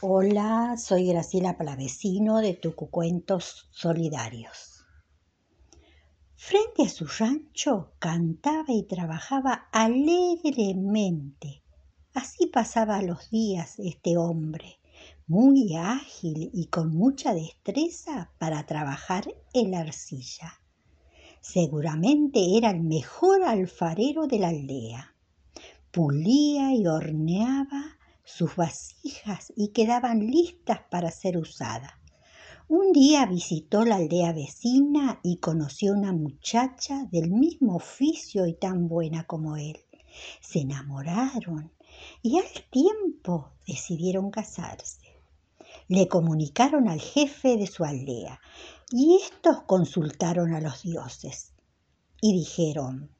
Hola, soy Graciela Palavecino de Tucucuentos Solidarios. Frente a su rancho cantaba y trabajaba alegremente. Así pasaba los días este hombre, muy ágil y con mucha destreza para trabajar en la arcilla. Seguramente era el mejor alfarero de la aldea. Pulía y horneaba sus vasijas y quedaban listas para ser usadas. Un día visitó la aldea vecina y conoció una muchacha del mismo oficio y tan buena como él. Se enamoraron y al tiempo decidieron casarse. Le comunicaron al jefe de su aldea y estos consultaron a los dioses y dijeron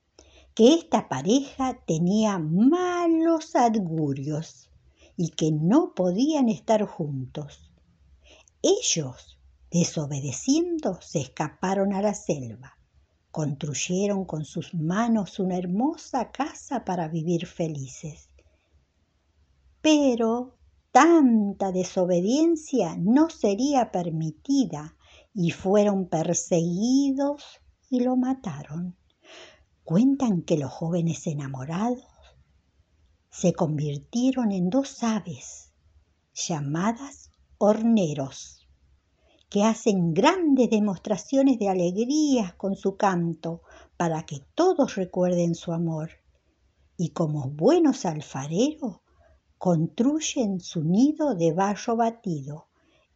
que esta pareja tenía malos augurios y que no podían estar juntos. Ellos, desobedeciendo, se escaparon a la selva. Construyeron con sus manos una hermosa casa para vivir felices. Pero tanta desobediencia no sería permitida y fueron perseguidos y lo mataron. Cuentan que los jóvenes enamorados se convirtieron en dos aves llamadas horneros, que hacen grandes demostraciones de alegrías con su canto para que todos recuerden su amor. Y como buenos alfareros, construyen su nido de barro batido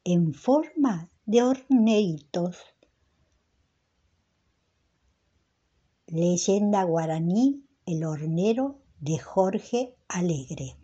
en forma de horneitos. Leyenda guaraní, el hornero de Jorge Alegre.